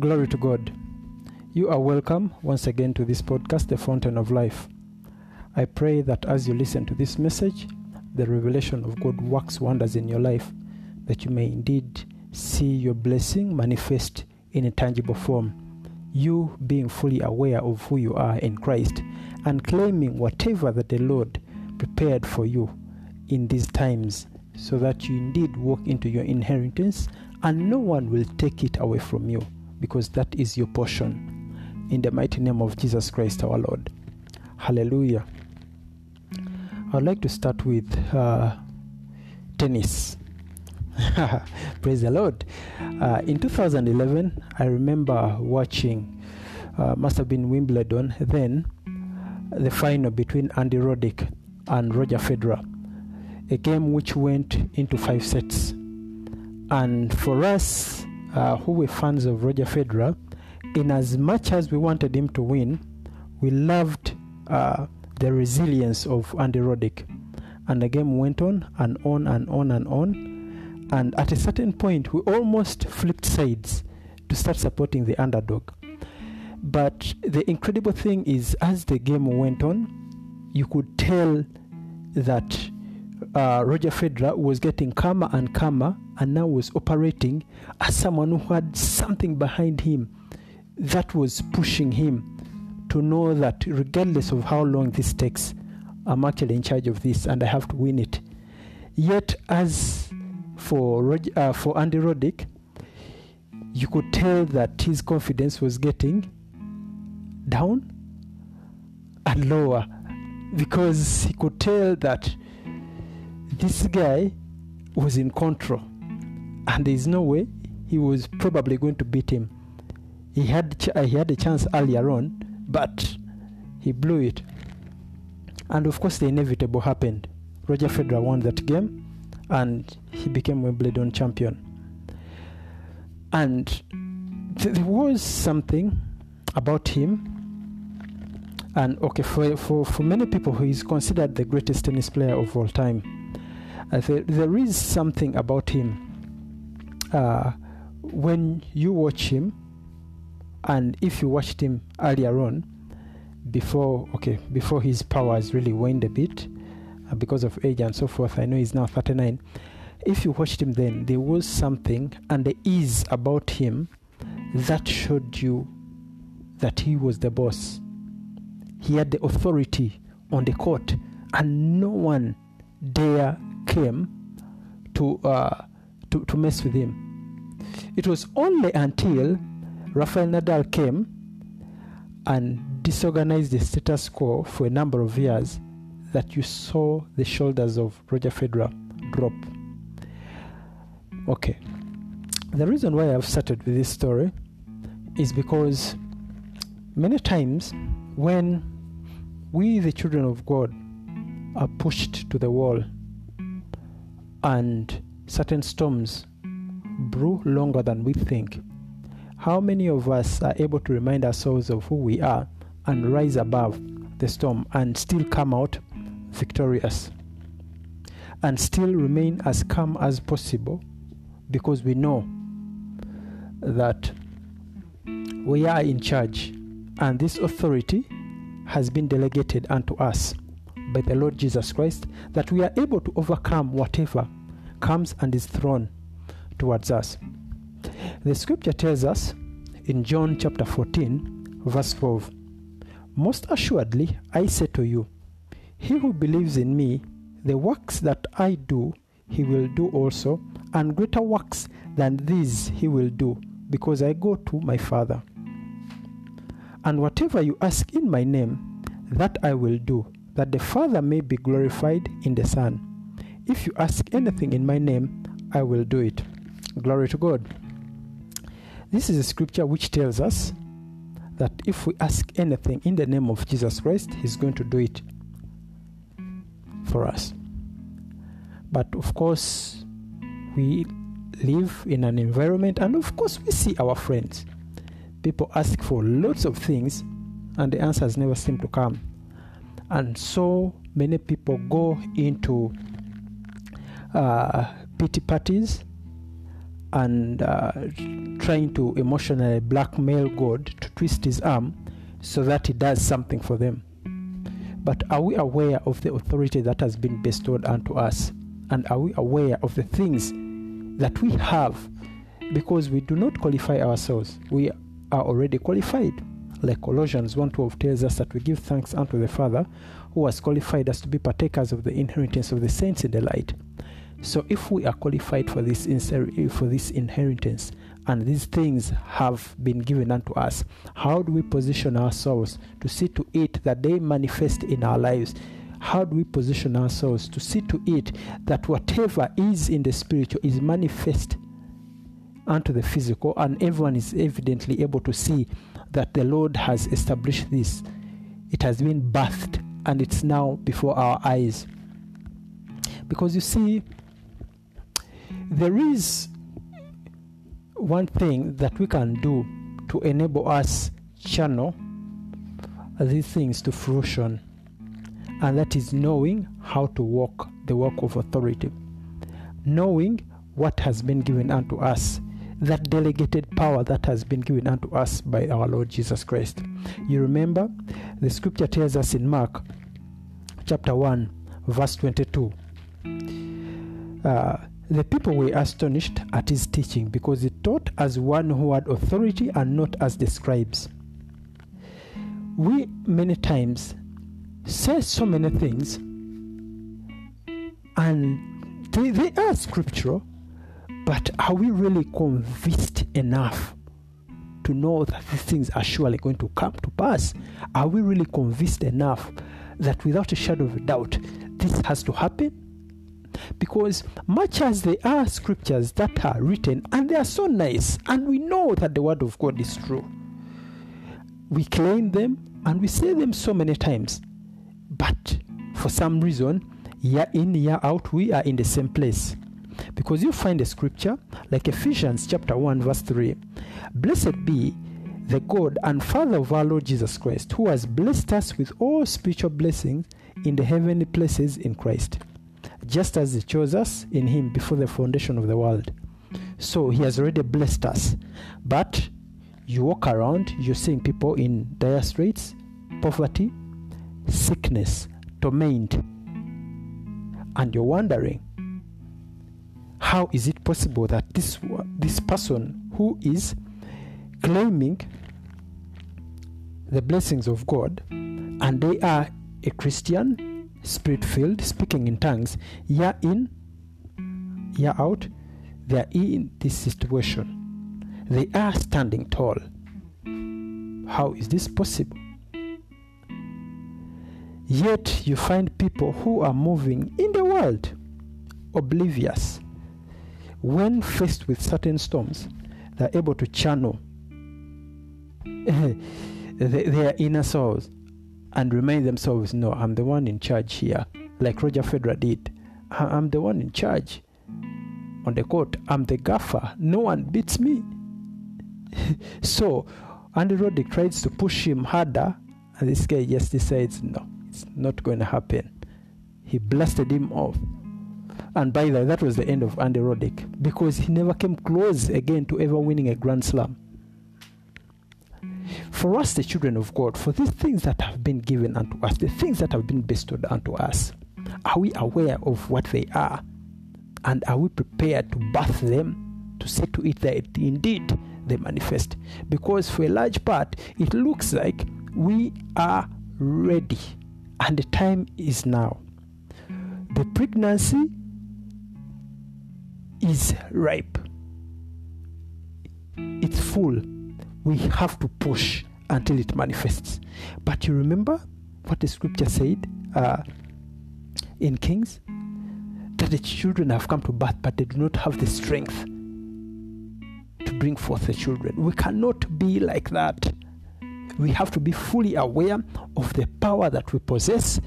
Glory to God. You are welcome once again to this podcast, The Fountain of Life. I pray that as you listen to this message, the revelation of God works wonders in your life, that you may indeed see your blessing manifest in a tangible form. You being fully aware of who you are in Christ and claiming whatever that the Lord prepared for you in these times, so that you indeed walk into your inheritance and no one will take it away from you because that is your portion. In the mighty name of Jesus Christ our Lord. Hallelujah. I'd like to start with uh, tennis. Praise the Lord. Uh, in 2011, I remember watching, uh, must have been Wimbledon, then the final between Andy Roddick and Roger Federer, a game which went into five sets. And for us uh, who were fans of Roger Federer, in as much as we wanted him to win, we loved uh, the resilience of Andy Roddick. And the game went on and on and on and on. And at a certain point, we almost flipped sides to start supporting the underdog. But the incredible thing is, as the game went on, you could tell that uh, Roger Federer was getting calmer and calmer and now was operating as someone who had something behind him that was pushing him to know that regardless of how long this takes, I'm actually in charge of this and I have to win it. Yet, as for Roger, uh, for Andy Roddick, you could tell that his confidence was getting down and lower because he could tell that this guy was in control and there is no way he was probably going to beat him. He had ch- uh, he had a chance earlier on, but he blew it. And of course, the inevitable happened. Roger Federer won that game, and he became Wimbledon champion. And th- there was something about him. And okay, for, for, for many people, he is considered the greatest tennis player of all time. There, there is something about him. Uh, when you watch him, and if you watched him earlier on, before okay, before his powers really waned a bit, uh, because of age and so forth, I know he's now 39. If you watched him then, there was something and there is about him that showed you that he was the boss. He had the authority on the court, and no one dare came to uh, to, to mess with him. It was only until Rafael Nadal came and disorganized the status quo for a number of years that you saw the shoulders of Roger Federer drop. Okay. The reason why I've started with this story is because many times when we, the children of God, are pushed to the wall and certain storms brew longer than we think, how many of us are able to remind ourselves of who we are and rise above the storm and still come out victorious? And still remain as calm as possible because we know that we are in charge and this authority has been delegated unto us by the Lord Jesus Christ that we are able to overcome whatever comes and is thrown towards us. The scripture tells us in John chapter 14, verse 12 Most assuredly, I say to you, he who believes in me, the works that I do, he will do also, and greater works than these he will do, because I go to my Father. And whatever you ask in my name, that I will do, that the Father may be glorified in the Son. If you ask anything in my name, I will do it. Glory to God. This is a scripture which tells us that if we ask anything in the name of Jesus Christ, He's going to do it for us. But of course, we live in an environment, and of course, we see our friends. People ask for lots of things, and the answers never seem to come. And so many people go into uh, pity parties and uh, trying to emotionally blackmail God to twist his arm so that he does something for them. But are we aware of the authority that has been bestowed unto us? And are we aware of the things that we have? Because we do not qualify ourselves, we are already qualified. Like Colossians 1:12 tells us that we give thanks unto the Father who has qualified us to be partakers of the inheritance of the saints in the light. So if we are qualified for this for this inheritance and these things have been given unto us, how do we position ourselves to see to it that they manifest in our lives? How do we position ourselves to see to it that whatever is in the spiritual is manifest unto the physical, and everyone is evidently able to see that the Lord has established this. It has been birthed and it's now before our eyes. Because you see, there is one thing that we can do to enable us channel these things to fruition, and that is knowing how to walk the walk of authority, knowing what has been given unto us that delegated power that has been given unto us by our Lord Jesus Christ. You remember, the scripture tells us in Mark chapter 1, verse 22. Uh, the people were astonished at his teaching because he taught as one who had authority and not as the scribes. We many times say so many things and they, they are scriptural, but are we really convinced enough to know that these things are surely going to come to pass? Are we really convinced enough that without a shadow of a doubt, this has to happen? Because much as there are scriptures that are written and they are so nice, and we know that the word of God is true, we claim them and we say them so many times, but for some reason, year in, year out, we are in the same place. Because you find a scripture like Ephesians chapter 1, verse 3 Blessed be the God and Father of our Lord Jesus Christ, who has blessed us with all spiritual blessings in the heavenly places in Christ, just as He chose us in Him before the foundation of the world. So He has already blessed us. But you walk around, you're seeing people in dire straits, poverty, sickness, torment, and you're wondering, how is it possible that this this person who is claiming the blessings of God and they are a Christian, spirit filled, speaking in tongues, year in, year out, they are in this situation. They are standing tall. How is this possible? Yet you find people who are moving in the world oblivious when faced with certain storms, they're able to channel their inner souls and remind themselves, no, I'm the one in charge here, like Roger Federer did. I'm the one in charge on the court. I'm the gaffer. No one beats me. so Andy Roddick tries to push him harder, and this guy just decides, no, it's not going to happen. He blasted him off. And by the way, that was the end of Andy Roddick because he never came close again to ever winning a Grand Slam. For us, the children of God, for these things that have been given unto us, the things that have been bestowed unto us, are we aware of what they are? And are we prepared to birth them, to say to it that indeed they manifest? Because for a large part, it looks like we are ready, and the time is now. The pregnancy is ripe. It's full. We have to push until it manifests. But you remember what the scripture said uh, in Kings? That the children have come to birth, but they do not have the strength to bring forth the children. We cannot be like that. We have to be fully aware of the power that we possess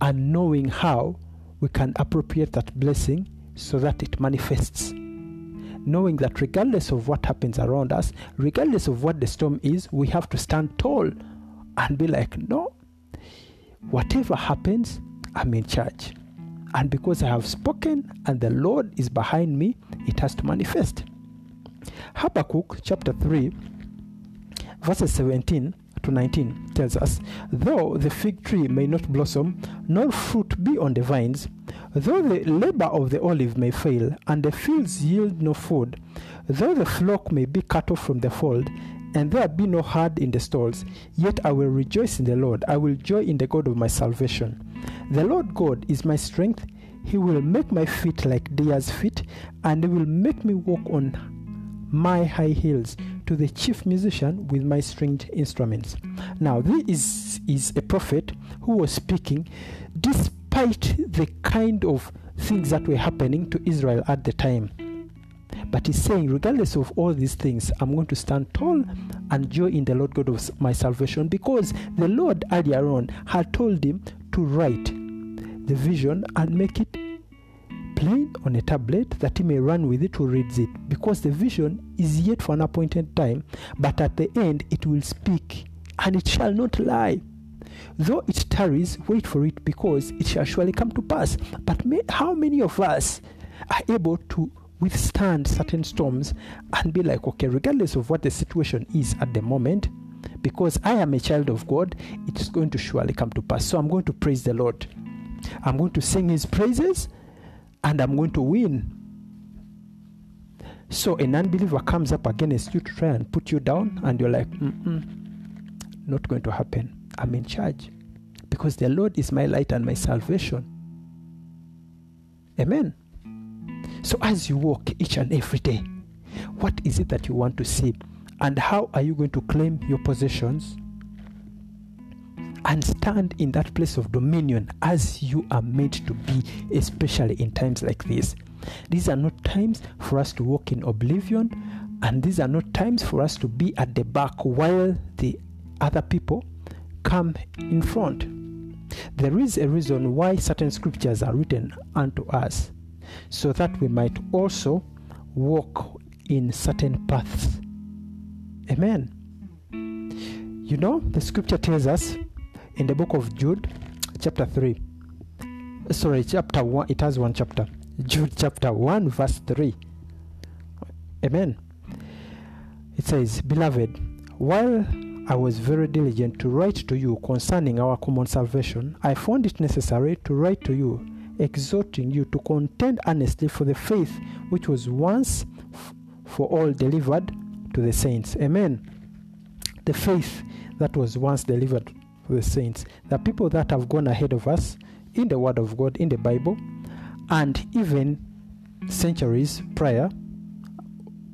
and knowing how we can appropriate that blessing so that it manifests. Knowing that regardless of what happens around us, regardless of what the storm is, we have to stand tall and be like, no, whatever happens, I'm in charge. And because I have spoken and the Lord is behind me, it has to manifest. Habakkuk chapter 3, verses 17 to 19 tells us, Though the fig tree may not blossom, nor fruit be on the vines, though the labor of the olive may fail, and the fields yield no food, though the flock may be cut off from the fold, and there be no herd in the stalls, yet I will rejoice in the Lord, I will joy in the God of my salvation. The Lord God is my strength, He will make my feet like deer's feet, and He will make me walk on my high heels to the chief musician with my stringed instruments. Now, this is, is a prophet who was speaking despite the kind of things that were happening to Israel at the time. But he's saying, regardless of all these things, I'm going to stand tall and joy in the Lord God of my salvation because the Lord earlier on had told him to write the vision and make it plain on a tablet that he may run with it who reads it because the vision is yet for an appointed time, but at the end it will speak and it shall not lie. Though it tarries, wait for it because it shall surely come to pass. But may, how many of us are able to withstand certain storms and be like, okay, regardless of what the situation is at the moment, because I am a child of God, it is going to surely come to pass. So I'm going to praise the Lord. I'm going to sing his praises and I'm going to win. So an unbeliever comes up against you to try and put you down, and you're like, not going to happen. I'm in charge because the Lord is my light and my salvation. Amen. So as you walk each and every day, what is it that you want to see? And how are you going to claim your possessions? And stand in that place of dominion as you are made to be, especially in times like this. These are not times for us to walk in oblivion, and these are not times for us to be at the back while the other people come in front. There is a reason why certain scriptures are written unto us, so that we might also walk in certain paths. Amen. You know, the scripture tells us in the book of Jude, chapter 3. Sorry, chapter 1. It has one chapter. Jude chapter 1, verse 3. Amen. It says, Beloved, while I was very diligent to write to you concerning our common salvation, I found it necessary to write to you, exhorting you to contend earnestly for the faith which was once f- for all delivered to the saints. Amen. The faith that was once delivered the saints, the people that have gone ahead of us in the Word of God, in the Bible, and even centuries prior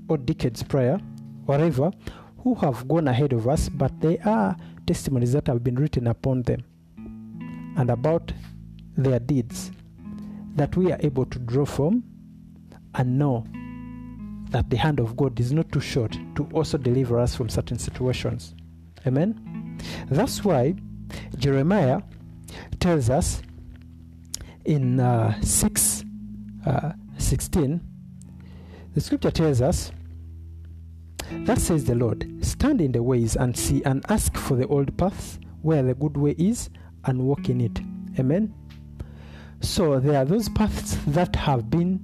or decades prior, whatever, who have gone ahead of us, but they are testimonies that have been written upon them and about their deeds that we are able to draw from and know that the hand of God is not too short to also deliver us from certain situations. Amen. That's why Jeremiah tells us in uh, 6 uh, 16, the scripture tells us, Thus says the Lord, stand in the ways and see and ask for the old paths where the good way is and walk in it. Amen. So there are those paths that have been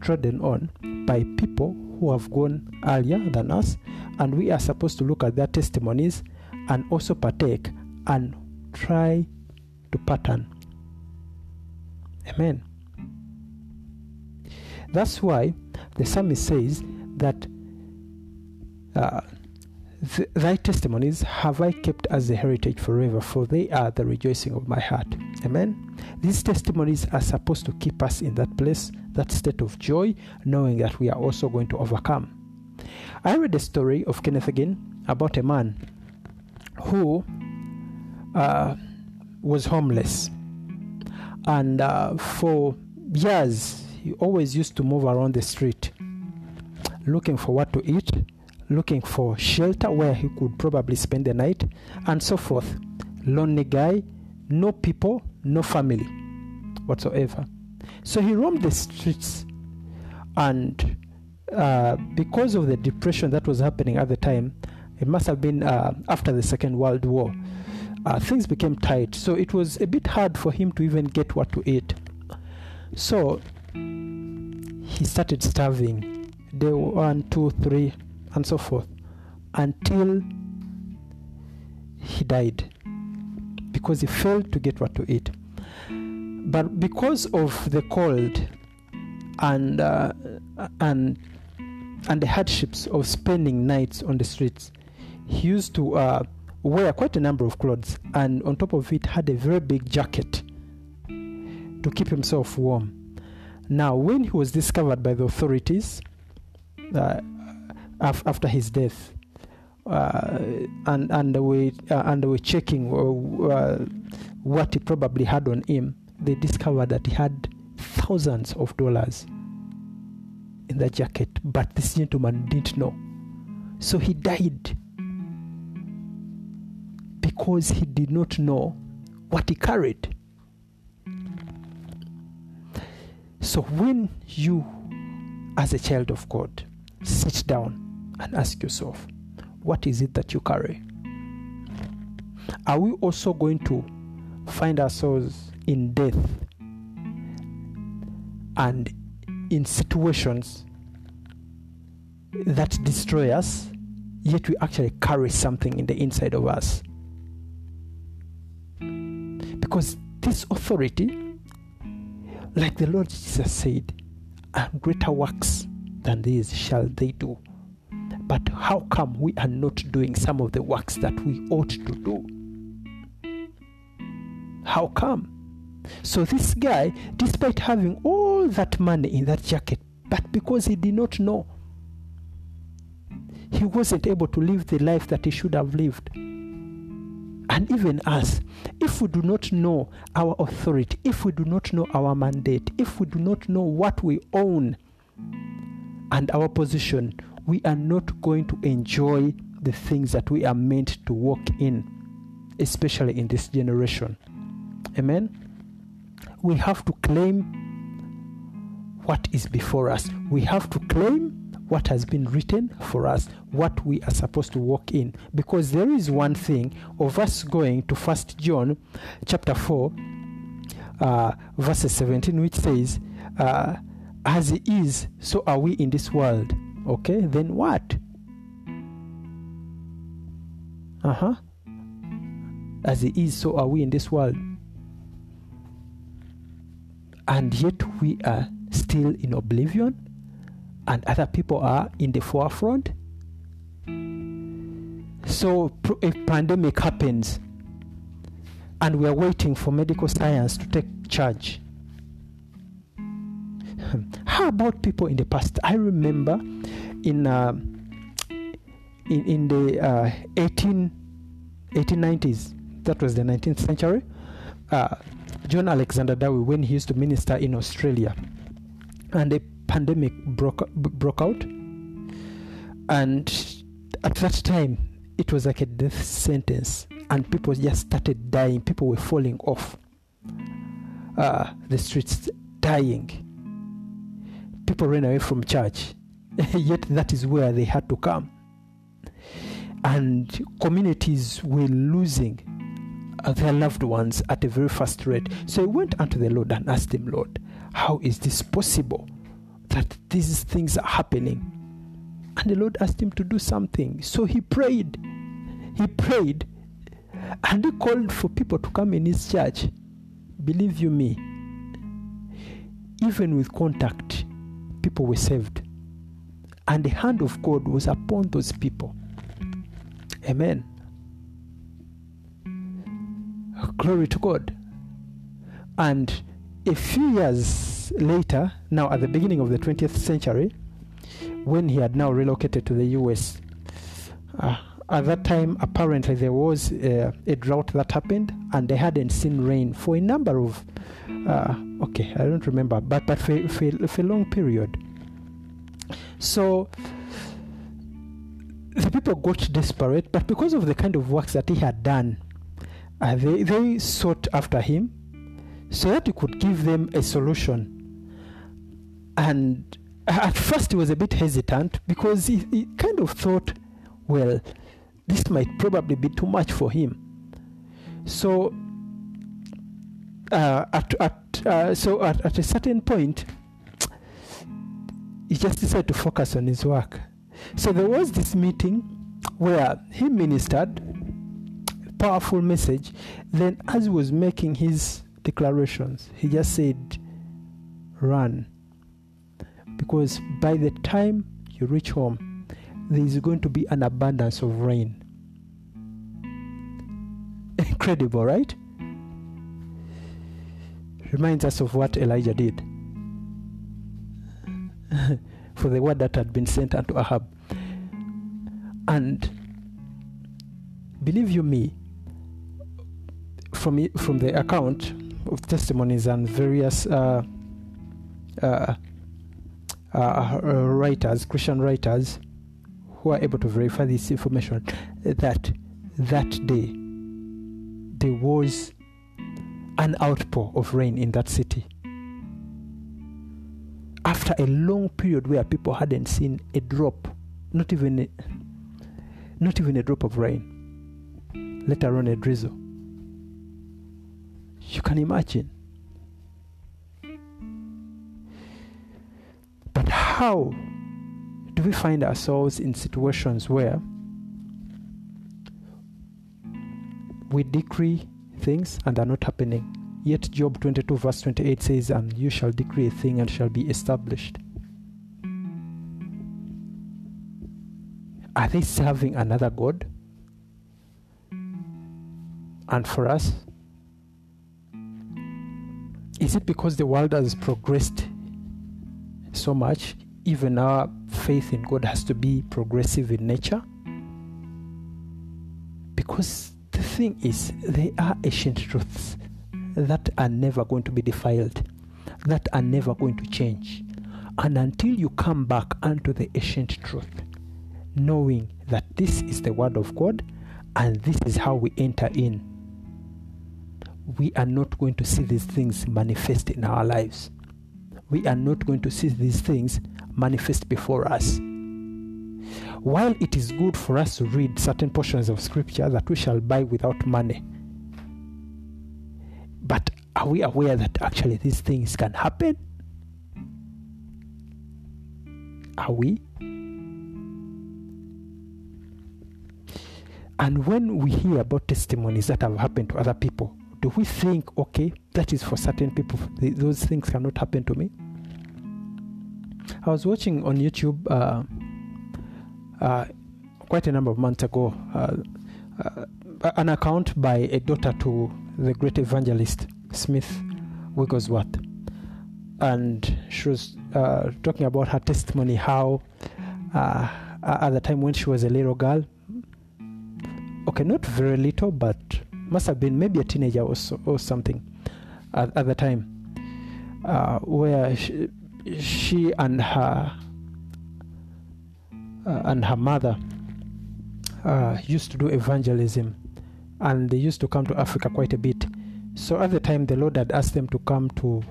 trodden on by people who have gone earlier than us, and we are supposed to look at their testimonies and also partake and try to pattern. Amen. That's why the psalmist says that uh, th- thy testimonies have I kept as a heritage forever, for they are the rejoicing of my heart. Amen. These testimonies are supposed to keep us in that place, that state of joy, knowing that we are also going to overcome. I read a story of Kenneth Hagin about a man who uh, was homeless. And uh, for years, he always used to move around the street looking for what to eat, looking for shelter where he could probably spend the night, and so forth. Lonely guy, no people, no family whatsoever. So he roamed the streets, and uh, because of the depression that was happening at the time, it must have been uh, after the Second World War uh, things became tight. So it was a bit hard for him to even get what to eat. So he started starving day one, two, three, and so forth, until he died because he failed to get what to eat. But because of the cold and uh, and and the hardships of spending nights on the streets, he used to uh, wear quite a number of clothes, and on top of it, had a very big jacket to keep himself warm. Now, when he was discovered by the authorities uh, af- after his death, uh, and and they were uh, and they were checking uh, uh, what he probably had on him, they discovered that he had thousands of dollars in that jacket, but this gentleman didn't know. So he died because he did not know what he carried. So when you, as a child of God, sit down and ask yourself, what is it that you carry? Are we also going to find ourselves in death and in situations that destroy us, yet we actually carry something in the inside of us? Because this authority, like the Lord Jesus said, and greater works than these shall they do. But how come we are not doing some of the works that we ought to do? How come? So this guy, despite having all that money in that jacket, but because he did not know, he wasn't able to live the life that he should have lived. And even us, if we do not know our authority, if we do not know our mandate, if we do not know what we own and our position, we are not going to enjoy the things that we are meant to walk in, especially in this generation. Amen. We have to claim what is before us. We have to claim what has been written for us, what we are supposed to walk in. Because there is one thing of us going to First John chapter 4, uh, verses 17, which says, uh, As he is, so are we in this world. Okay, then what? Uh huh. As he is, so are we in this world. And yet we are still in oblivion, and other people are in the forefront. So, if pandemic happens, and we are waiting for medical science to take charge, how about people in the past? I remember in uh, in, in the uh, 18, 1890s, that was the 19th century, uh, John Alexander Dowie, when he used to minister in Australia, and pandemic broke, broke out. And at that time, it was like a death sentence, and people just started dying. People were falling off uh, the streets, dying. People ran away from church yet that is where they had to come. And communities were losing their loved ones at a very fast rate. So he went unto the Lord and asked him, Lord, how is this possible that these things are happening? And the Lord asked him to do something. So he prayed. He prayed. And he called for people to come in his church. Believe you me, even with contact, people were saved and the hand of God was upon those people. Amen. Glory to God. And a few years later, now at the beginning of the 20th century, when he had now relocated to the US, uh, at that time, apparently there was uh, a drought that happened, and they hadn't seen rain for a number of, uh, okay, I don't remember, but, but for, for, for a long period. So the people got desperate, but because of the kind of works that he had done, uh, they, they sought after him so that he could give them a solution. And at first, he was a bit hesitant because he, he kind of thought, well, this might probably be too much for him. So, uh, at, at, uh, so at, at a certain point, he just decided to focus on his work. So there was this meeting where he ministered a powerful message. Then, as he was making his declarations, he just said, Run. Because by the time you reach home, there is going to be an abundance of rain. Incredible, right? Reminds us of what Elijah did for the word that had been sent unto Ahab. And believe you me, from from the account of testimonies and various uh, uh, uh, writers, Christian writers, who are able to verify this information, that that day there was an outpour of rain in that city. After a long period where people hadn't seen a drop, not even a, not even a drop of rain, let alone a drizzle. You can imagine. How do we find ourselves in situations where we decree things and are not happening? Yet Job 22 verse 28 says, And you shall decree a thing and shall be established. Are they serving another God? And for us, is it because the world has progressed so much? Even our faith in God has to be progressive in nature? Because the thing is, they are ancient truths that are never going to be defiled, that are never going to change. And until you come back unto the ancient truth, knowing that this is the Word of God and this is how we enter in we are not going to see these things manifest in our lives. We are not going to see these things manifest before us. While it is good for us to read certain portions of scripture that we shall buy without money, but are we aware that actually these things can happen? Are we? And when we hear about testimonies that have happened to other people, do we think, okay, that is for certain people, those things cannot happen to me? I was watching on YouTube uh, uh, quite a number of months ago uh, an account by a daughter to the great evangelist Smith Wigglesworth. And she was uh, talking about her testimony how uh, at the time when she was a little girl, okay, not very little, but must have been maybe a teenager or, so, or something at, at the time, uh, where she, she, and her uh, and her mother uh, used to do evangelism, and they used to come to Africa quite a bit. So at the time, the Lord had asked them to come to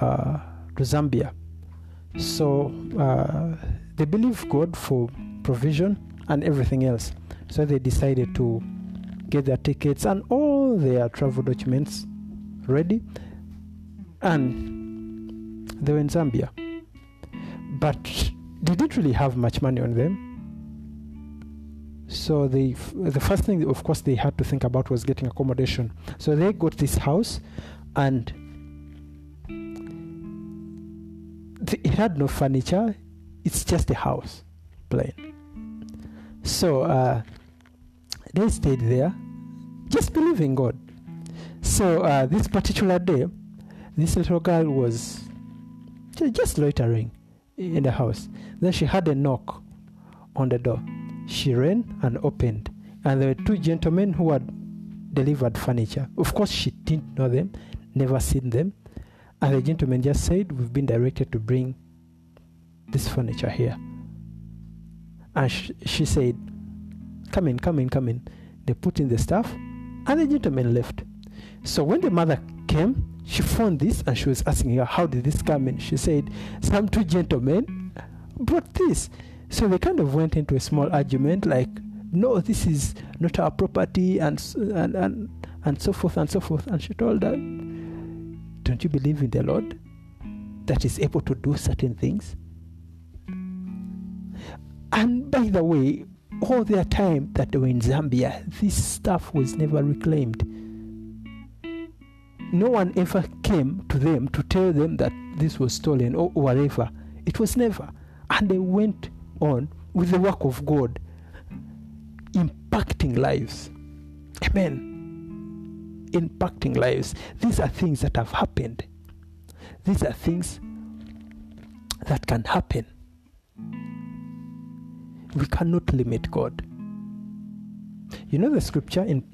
uh, to Zambia. So uh, they believed God for provision and everything else. So they decided to get their tickets and all their travel documents ready, and they were in Zambia. But they didn't really have much money on them. So they, the first thing, of course, they had to think about was getting accommodation. So they got this house, and it had no furniture. It's just a house, plain. So uh, they stayed there just believing God. So uh, this particular day, this little girl was just loitering in the house. Then she had a knock on the door. She ran and opened, and there were two gentlemen who had delivered furniture. Of course, she didn't know them, never seen them. And the gentleman just said, We've been directed to bring this furniture here. And sh- she said, Come in, come in, come in. They put in the stuff and the gentleman left. So when the mother came, she found this and she was asking her, How did this come in? She said, Some two gentlemen brought this. So they kind of went into a small argument like, No, this is not our property, and, and, and, and so forth and so forth. And she told her, Don't you believe in the Lord that is able to do certain things? And by the way, all their time that they were in Zambia, this stuff was never reclaimed. No one ever came to them to tell them that this was stolen or whatever. It was never. And they went on with the work of God, impacting lives. Amen. Impacting lives. These are things that have happened. These are things that can happen. We cannot limit God. You know the scripture in,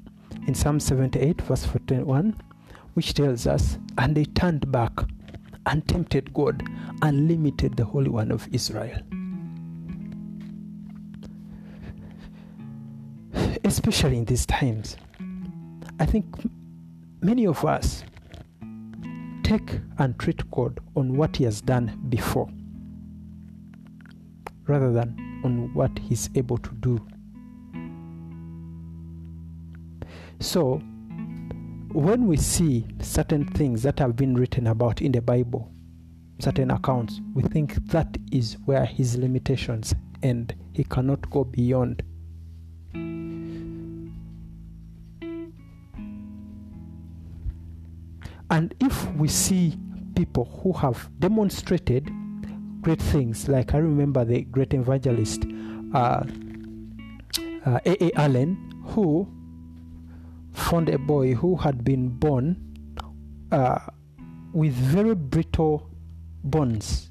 in Psalm 78, verse 41, which tells us, And they turned back and tempted God and limited the Holy One of Israel. Especially in these times, I think many of us take and treat God on what He has done before rather than on what He's able to do. So, when we see certain things that have been written about in the Bible, certain accounts, we think that is where His limitations end. He cannot go beyond. And if we see people who have demonstrated great things, like I remember the great evangelist uh, uh, A.A. Allen, who found a boy who had been born uh, with very brittle bones.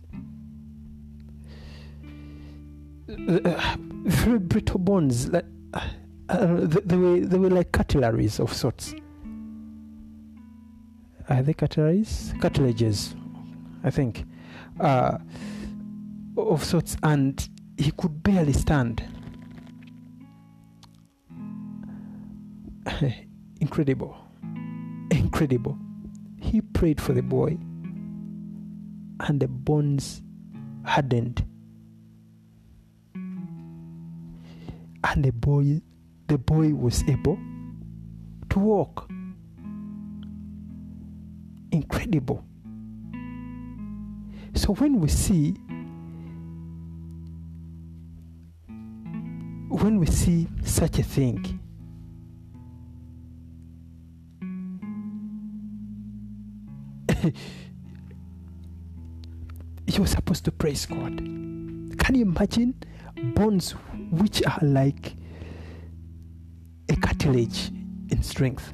Uh, very brittle bones, like, uh, they, they, were, they were like capillaries of sorts are they capillaries? Cartilages, I think, uh, of sorts, and he could barely stand. Incredible. Incredible. He prayed for the boy, and the bones hardened. And the boy the boy was able to walk incredible. So when we see when we see such a thing you're supposed to praise God. Can you imagine bones which are like a cartilage in strength?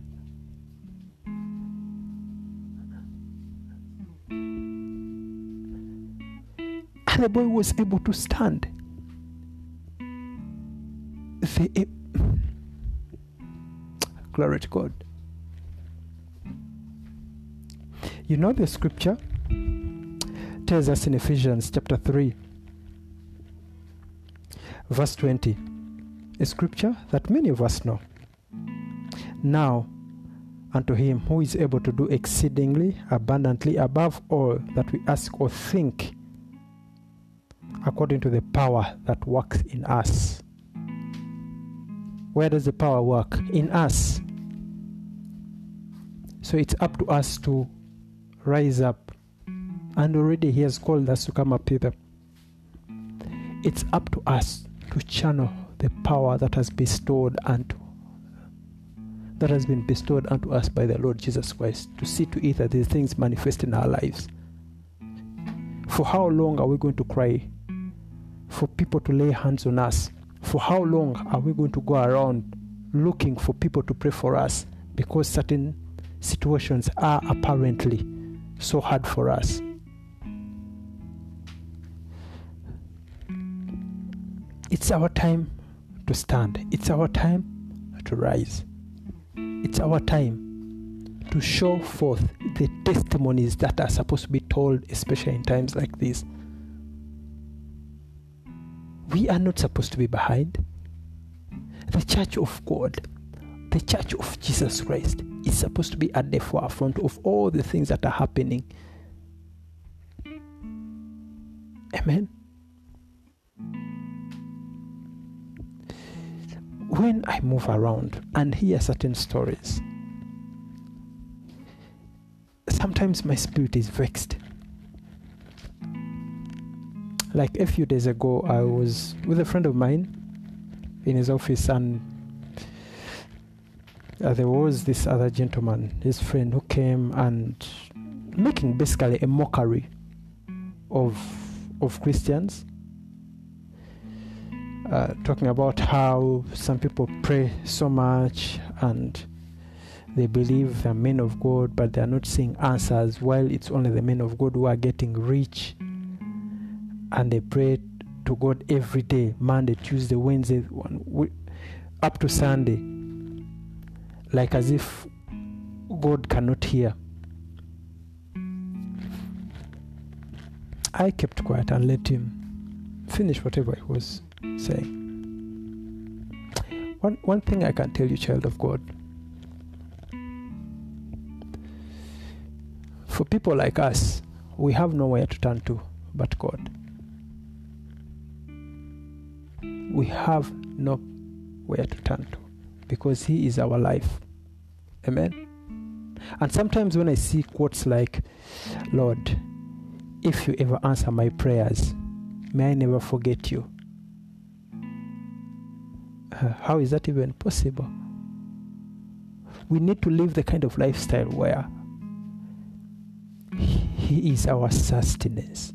And the boy was able to stand. The, eh, glory to God. You know the scripture tells us in Ephesians chapter 3, verse 20, a scripture that many of us know. Now, unto him who is able to do exceedingly abundantly above all that we ask or think, according to the power that works in us. Where does the power work? In us. So it's up to us to rise up. And already He has called us to come up hither. It's up to us to channel the power that has bestowed unto that has been bestowed unto us by the Lord Jesus Christ to see to it that these things manifest in our lives. For how long are we going to cry for people to lay hands on us. For how long are we going to go around looking for people to pray for us because certain situations are apparently so hard for us? It's our time to stand. It's our time to rise. It's our time to show forth the testimonies that are supposed to be told, especially in times like this. We are not supposed to be behind. The church of God, the church of Jesus Christ, is supposed to be at the forefront of all the things that are happening. Amen. When I move around and hear certain stories, sometimes my spirit is vexed like a few days ago, I was with a friend of mine in his office, and uh, there was this other gentleman, his friend, who came and making basically a mockery of of Christians, uh, talking about how some people pray so much and they believe they're men of God, but they're not seeing answers. While it's only the men of God who are getting rich, and they pray to God every day, Monday, Tuesday, Wednesday, one, up to Sunday, like as if God cannot hear. I kept quiet and let him finish whatever he was saying. One, one thing I can tell you, child of God, for people like us, we have nowhere to turn to but God. We have nowhere to turn to because He is our life. Amen. And sometimes when I see quotes like, Lord, if you ever answer my prayers, may I never forget you. Uh, how is that even possible? We need to live the kind of lifestyle where He is our sustenance.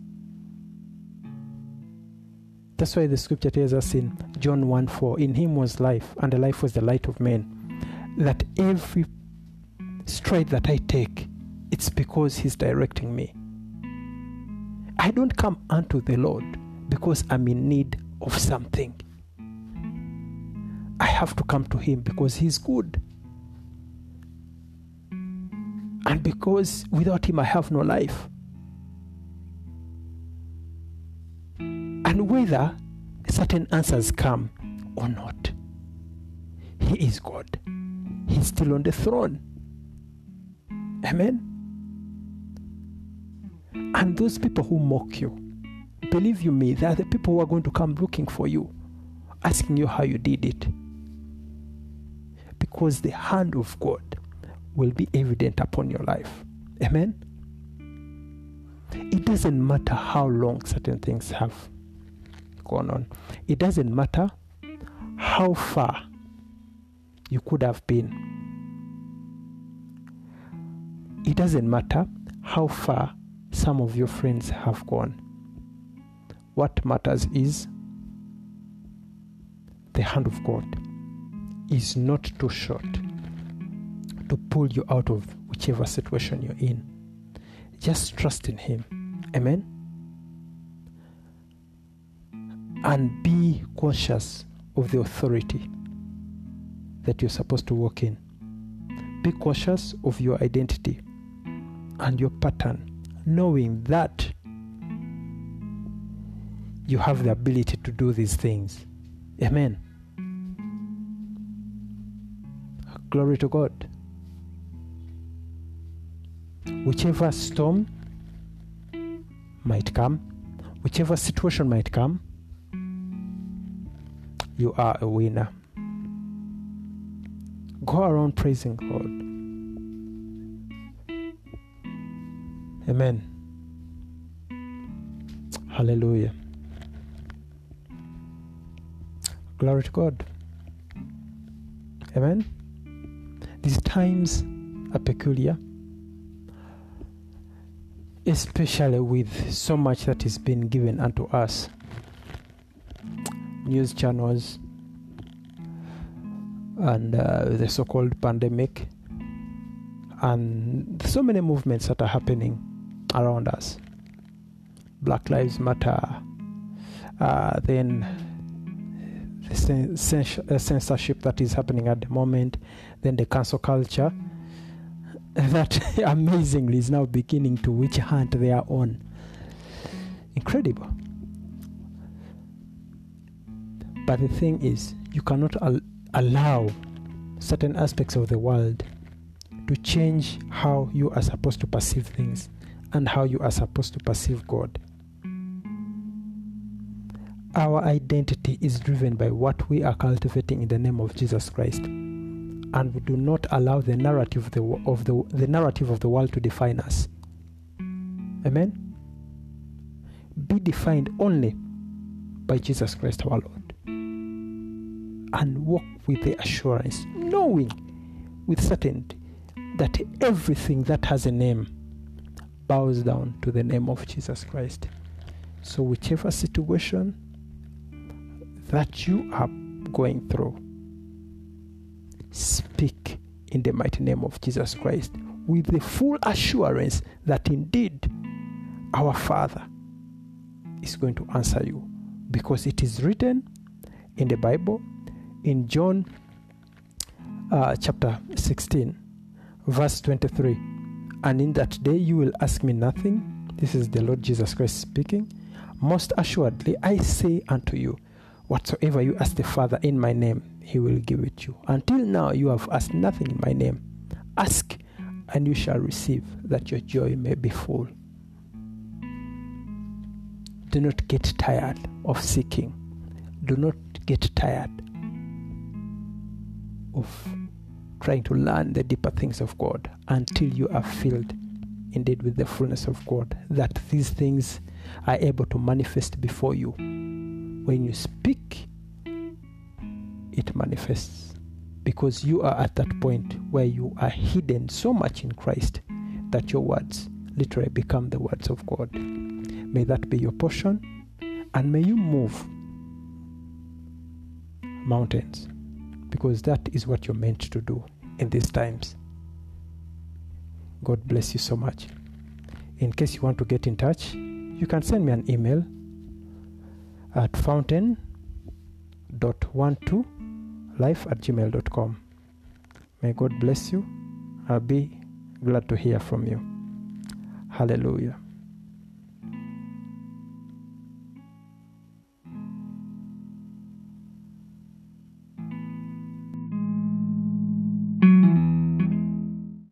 That's why the scripture tells us in John 1 4, in him was life, and the life was the light of men. That every stride that I take, it's because he's directing me. I don't come unto the Lord because I'm in need of something. I have to come to Him because He's good. And because without Him I have no life. And whether certain answers come or not, He is God. He's still on the throne. Amen. And those people who mock you, believe you me, they are the people who are going to come looking for you, asking you how you did it. Because the hand of God will be evident upon your life. Amen? It doesn't matter how long certain things have gone on, it doesn't matter how far you could have been. It doesn't matter how far some of your friends have gone. What matters is the hand of God is not too short to pull you out of whichever situation you're in. Just trust in Him. Amen. And be conscious of the authority that you're supposed to walk in. Be cautious of your identity and your pattern knowing that you have the ability to do these things. Amen. Glory to God. Whichever storm might come, whichever situation might come, you are a winner. Go around praising God. Amen. Hallelujah. Glory to God. Amen. These times are peculiar, especially with so much that is being given unto us. News channels and uh, the so called pandemic, and so many movements that are happening around us. Black Lives Matter, uh, then the uh, censorship that is happening at the moment, then the cancel culture that amazingly is now beginning to witch hunt their own. Incredible. But the thing is, you cannot al- allow certain aspects of the world to change how you are supposed to perceive things and how you are supposed to perceive God. Our identity is driven by what we are cultivating in the name of Jesus Christ. And we do not allow the narrative of the, of the, the narrative of the world to define us. Amen. be defined only by Jesus Christ our Lord. And walk with the assurance, knowing with certainty that everything that has a name bows down to the name of Jesus Christ. So, whichever situation that you are going through, speak in the mighty name of Jesus Christ with the full assurance that indeed our Father is going to answer you because it is written in the Bible in John uh, chapter 16, verse 23. And in that day you will ask me nothing. This is the Lord Jesus Christ speaking. Most assuredly, I say unto you, whatsoever you ask the Father in my name, he will give it you. Until now, you have asked nothing in my name. Ask, and you shall receive, that your joy may be full. Do not get tired of seeking. Do not get tired of trying to learn the deeper things of God until you are filled indeed with the fullness of God, that these things are able to manifest before you. When you speak, it manifests because you are at that point where you are hidden so much in Christ that your words literally become the words of God. May that be your portion and may you move mountains because that is what you're meant to do in these times. God bless you so much. In case you want to get in touch, you can send me an email at fountain.12life at gmail.com. May God bless you. I'll be glad to hear from you. Hallelujah.